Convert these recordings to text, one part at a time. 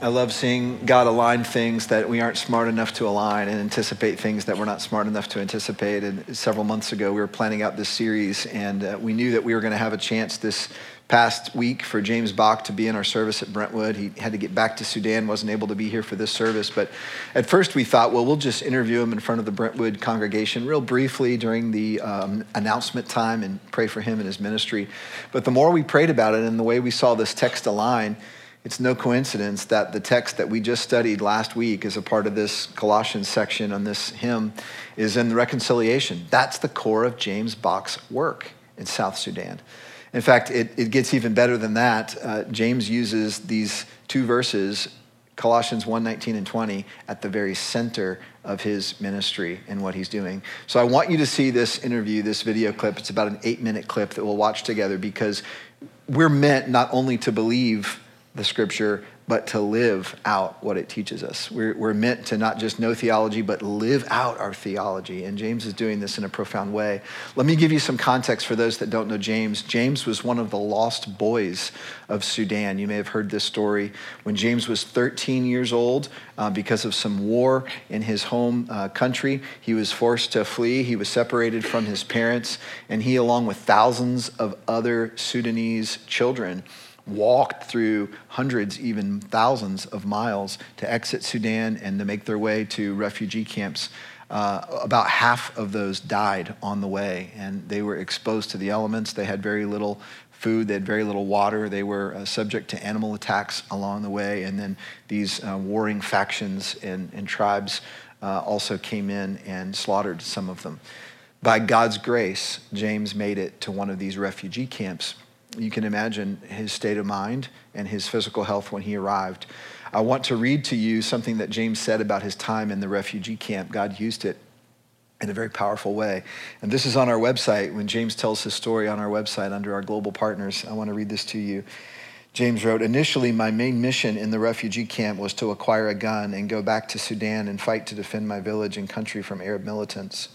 I love seeing God align things that we aren't smart enough to align and anticipate things that we're not smart enough to anticipate. And several months ago, we were planning out this series, and uh, we knew that we were going to have a chance this past week for James Bach to be in our service at Brentwood. He had to get back to Sudan, wasn't able to be here for this service. But at first, we thought, well, we'll just interview him in front of the Brentwood congregation real briefly during the um, announcement time and pray for him and his ministry. But the more we prayed about it and the way we saw this text align, it's no coincidence that the text that we just studied last week as a part of this Colossians section on this hymn is in the reconciliation. That's the core of James Bach's work in South Sudan. In fact, it, it gets even better than that. Uh, James uses these two verses, Colossians 1 19 and 20, at the very center of his ministry and what he's doing. So I want you to see this interview, this video clip. It's about an eight minute clip that we'll watch together because we're meant not only to believe the scripture, but to live out what it teaches us. We're, we're meant to not just know theology, but live out our theology. And James is doing this in a profound way. Let me give you some context for those that don't know James. James was one of the lost boys of Sudan. You may have heard this story. When James was 13 years old, uh, because of some war in his home uh, country, he was forced to flee. He was separated from his parents, and he, along with thousands of other Sudanese children, walked through hundreds, even thousands of miles to exit Sudan and to make their way to refugee camps. Uh, about half of those died on the way, and they were exposed to the elements. They had very little food, they had very little water. They were uh, subject to animal attacks along the way, and then these uh, warring factions and, and tribes uh, also came in and slaughtered some of them. By God's grace, James made it to one of these refugee camps you can imagine his state of mind and his physical health when he arrived. I want to read to you something that James said about his time in the refugee camp. God used it in a very powerful way. And this is on our website. When James tells his story on our website under our global partners, I want to read this to you. James wrote Initially, my main mission in the refugee camp was to acquire a gun and go back to Sudan and fight to defend my village and country from Arab militants.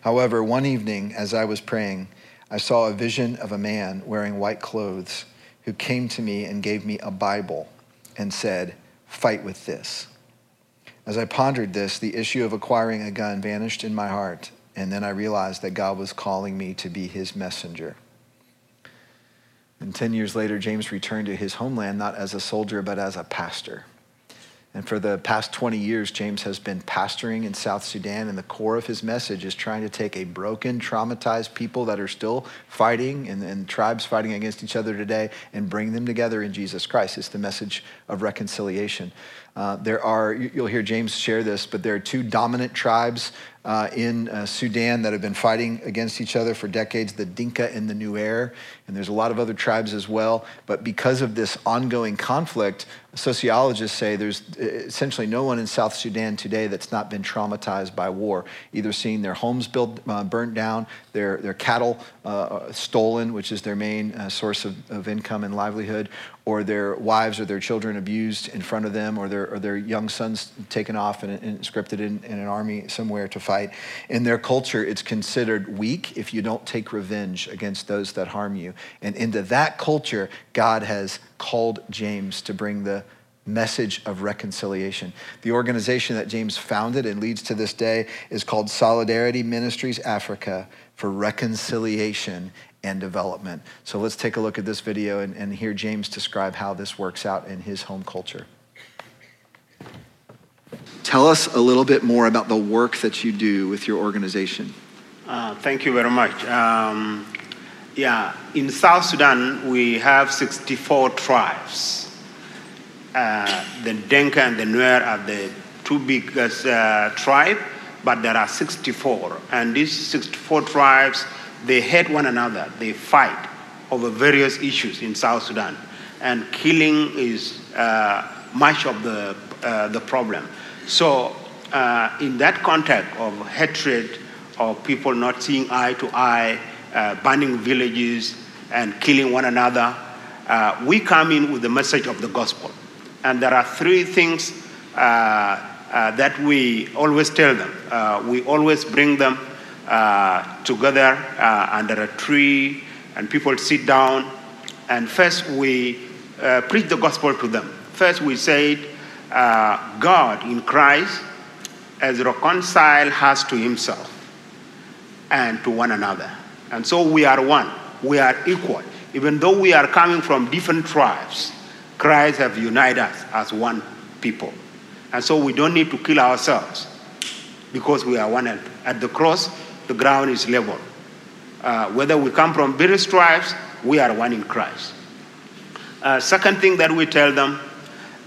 However, one evening, as I was praying, I saw a vision of a man wearing white clothes who came to me and gave me a Bible and said, Fight with this. As I pondered this, the issue of acquiring a gun vanished in my heart, and then I realized that God was calling me to be his messenger. And 10 years later, James returned to his homeland not as a soldier, but as a pastor. And for the past 20 years, James has been pastoring in South Sudan, and the core of his message is trying to take a broken, traumatized people that are still fighting and, and, tribes fighting against each other today and bring them together in Jesus Christ. It's the message of reconciliation. Uh, there are, you'll hear James share this, but there are two dominant tribes uh, in uh, Sudan that have been fighting against each other for decades the Dinka and the Nuer. And there's a lot of other tribes as well. But because of this ongoing conflict, sociologists say there's uh, essentially no one in South Sudan today that's not been traumatized by war, either seeing their homes built, uh, burnt down, their, their cattle uh, stolen, which is their main source of, of income and livelihood, or their wives or their children abused in front of them, or their, or their young sons taken off and, and scripted in, in, an army somewhere to fight. In their culture, it's considered weak if you don't take revenge against those that harm you. And into that culture, God has called James to bring the message of reconciliation. The organization that James founded and leads to this day is called Solidarity Ministries Africa for Reconciliation and development. So let's take a look at this video and, and hear James describe how this works out in his home culture. Tell us a little bit more about the work that you do with your organization. Uh, thank you very much. Um, yeah, in South Sudan, we have 64 tribes. Uh, the Dinka and the Nuer are the two biggest uh, tribes, but there are 64. And these 64 tribes they hate one another, they fight over various issues in South Sudan. And killing is uh, much of the, uh, the problem. So, uh, in that context of hatred, of people not seeing eye to eye, uh, burning villages, and killing one another, uh, we come in with the message of the gospel. And there are three things uh, that we always tell them. we always bring them together uh, under a tree, and people sit down. And first, we uh, preach the gospel to them first we said uh, God in Christ has reconciled us to himself and to one another. And so we are one, we are equal. Even though we are coming from different tribes, Christ has united us as one people. And so we don't need to kill ourselves because we are one. At the cross, the ground is level. Uh, whether we come from various tribes, we are one in Christ. Uh, second thing that we tell them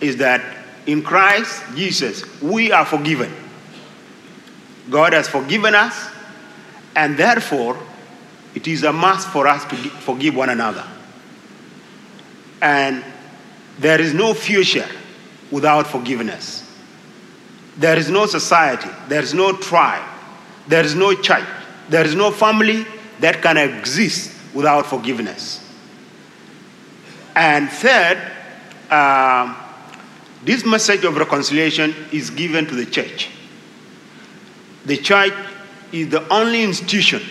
is that in Christ Jesus, we are forgiven. God has forgiven us, and therefore, it is a must for us to forgive one another. And there is no future without forgiveness. There is no society, there is no tribe, there is no church, there is no family that can exist without forgiveness. And third, uh, this message of reconciliation is given to the church. The church is the only institution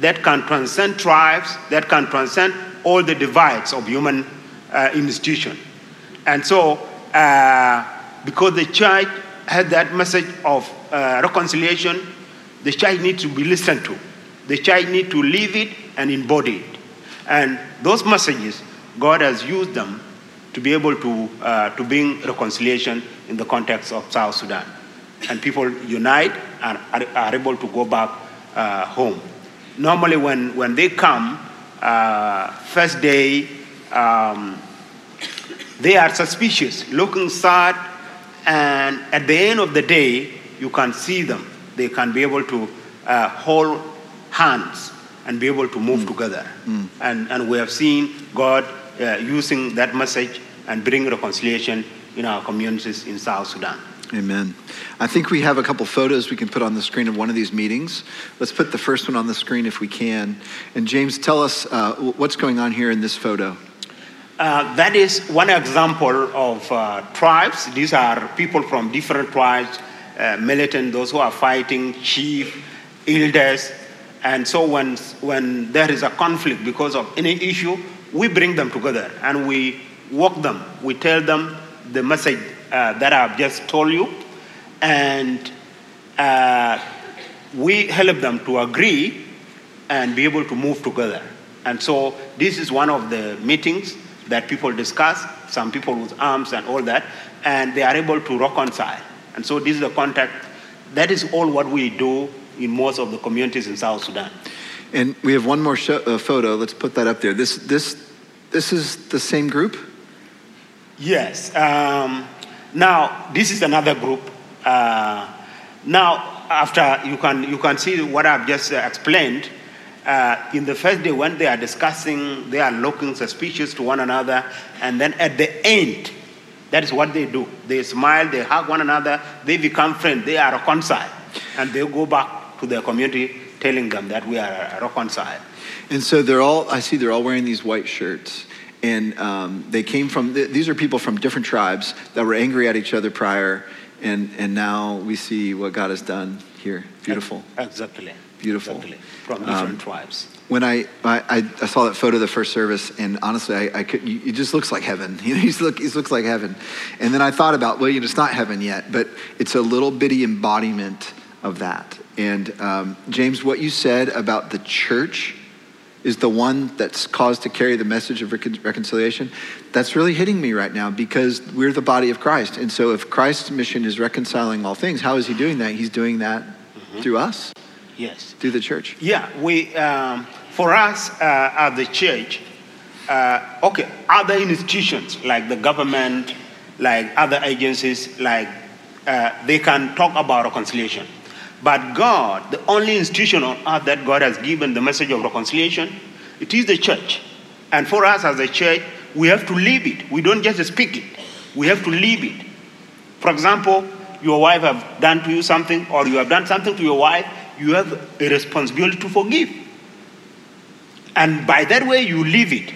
that can transcend tribes, that can transcend all the divides of human uh, institution. And so, uh, because the church had that message of uh, reconciliation, the church needs to be listened to. The church needs to live it and embody it. And those messages, God has used them to be able to, uh, to bring reconciliation in the context of South Sudan. And people unite and are, are able to go back uh, home. Normally, when, when they come, uh, first day, um, they are suspicious, looking sad, and at the end of the day, you can see them. They can be able to uh, hold hands and be able to move mm. together. Mm. And, and we have seen God uh, using that message and bring reconciliation in our communities in South Sudan. Amen. I think we have a couple photos we can put on the screen of one of these meetings. Let's put the first one on the screen if we can. And James, tell us uh, what's going on here in this photo. Uh, that is one example of uh, tribes. These are people from different tribes, uh, militant, those who are fighting, chief, elders. And so when, when there is a conflict because of any issue, we bring them together and we walk them. We tell them the message uh, that I've just told you, and uh, we help them to agree and be able to move together. And so this is one of the meetings that people discuss, some people with arms and all that, and they are able to reconcile. And so this is the contact. That is all what we do in most of the communities in South Sudan. And we have one more show, uh, photo. Let's put that up there. This, this, this is the same group? Yes. Um, now, this is another group. Uh, now, after you can, you can see what I've just uh, explained, uh, in the first day when they are discussing, they are looking suspicious to one another, and then at the end, that is what they do. They smile, they hug one another, they become friends, they are reconciled, and they go back to their community telling them that we are reconciled. And so they're all, I see they're all wearing these white shirts. And um, they came from these are people from different tribes that were angry at each other prior. And and now we see what god has done here. Beautiful. Exactly beautiful from different um, tribes when I, I, I saw that photo of the first service, and honestly, I, I could, it just looks like heaven. You know, he look, he looks like heaven. And then I thought about, well, you know, it's not heaven yet, but it's a little bitty embodiment of that. And um, James, what you said about the church is the one that's caused to carry the message of reconciliation, that's really hitting me right now because we're the body of Christ. And so if Christ's mission is reconciling all things, how is he doing that? He's doing that mm-hmm. through us. Yes. Through the church. Yeah, we, um, for us uh, at the church, uh, okay, other institutions like the government, like other agencies, like uh, they can talk about reconciliation. But God, the only institution on earth that God has given the message of reconciliation, it is the church. And for us as a church, we have to live it. We don't just speak it. We have to live it. For example, your wife have done to you something, or you have done something to your wife, you have a responsibility to forgive. And by that way, you leave it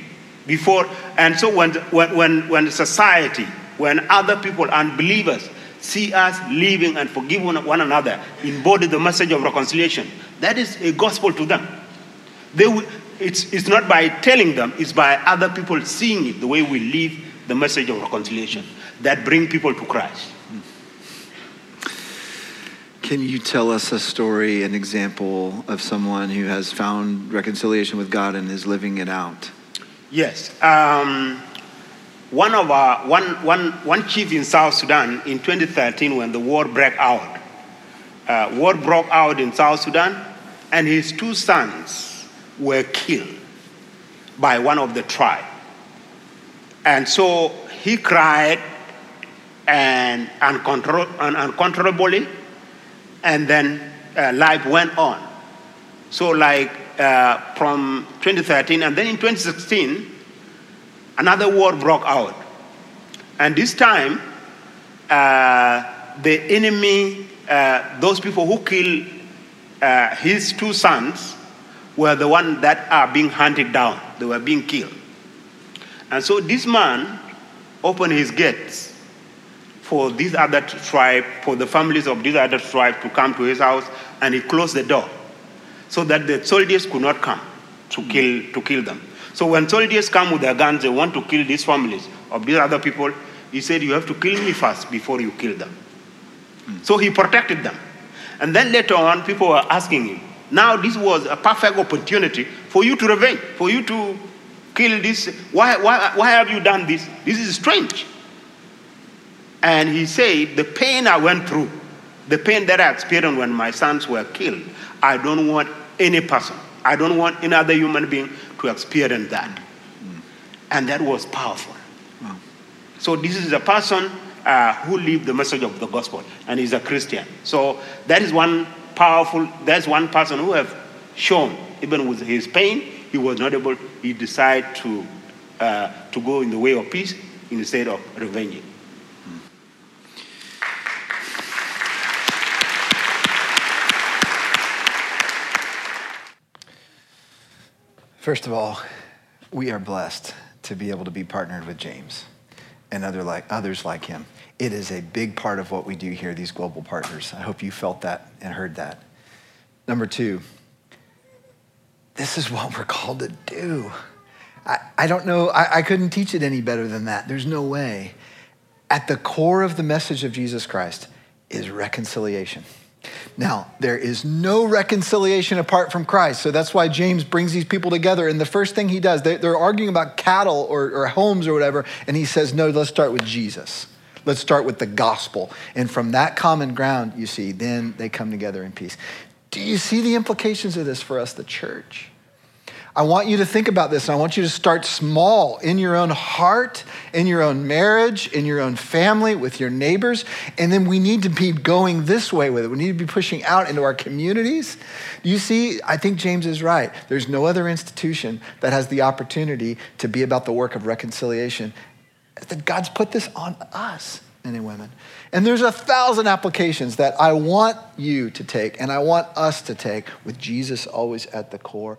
before. And so when, when, when society, when other people, unbelievers, see us living and forgive one another, embody the message of reconciliation. That is a gospel to them. They it's, it's not by telling them, it's by other people seeing it, the way we live the message of reconciliation. that bring people to Christ. Can you tell us a story, an example of someone who has found reconciliation with God and is living it out? Yes. Um, one of our one, one, one chief in South Sudan in 2013 when the war broke out. Uh, war broke out in South Sudan, and his two sons were killed by one of the tribe. And so he cried and uncontrol, un- uncontrollably, and then uh, life went on. So, like uh, from 2013, and then in 2016, another war broke out. And this time, uh, the enemy, uh, those people who killed uh, his two sons, were the ones that are being hunted down. They were being killed. And so this man opened his gates for these other tribe, for the families of these other tribe to come to his house, and he closed the door so that the soldiers could not come to hmm. kill, to kill them. So when soldiers come with their guns, they want to kill these families of these other people, he said, You have to kill me first before you kill them. Hmm. So he protected them. And then later on, people were asking him, Now this was a perfect opportunity for you to revenge, for you to kill this. Why, why, why have you done this? This is strange. And he said, The pain I went through, the pain that I experienced when my sons were killed, I don't want any person, I don't want any other human being to experience that. And that was powerful. So, this is a person uh, who lived the message of the gospel, and he's a Christian. So, that is one powerful, that's one person who have shown, even with his pain, he was not able, he decided to, uh, to go in the way of peace instead of revenging. First of all, we are blessed to be able to be partnered with James and other like, others like him. It is a big part of what we do here, these global partners. I hope you felt that and heard that. Number two, this is what we're called to do. I, I don't know, I, I couldn't teach it any better than that. There's no way. At the core of the message of Jesus Christ is reconciliation. Now, there is no reconciliation apart from Christ. So that's why James brings these people together. And the first thing he does, they, are arguing about cattle or, or homes or whatever. And he says, no, let's start with Jesus. Let's start with the gospel. And from that common ground, you see, then they come together in peace. Do you see the implications of this for us, the church? I want you to think about this. I want you to start small in your own heart, in your own marriage, in your own family, with your neighbors. And then we need to be going this way with it. We need to be pushing out into our communities. You see, I think James is right. There's no other institution that has the opportunity to be about the work of reconciliation. That God's put this on us men and women. And there's a thousand applications that I want you to take and I want us to take with Jesus always at the core.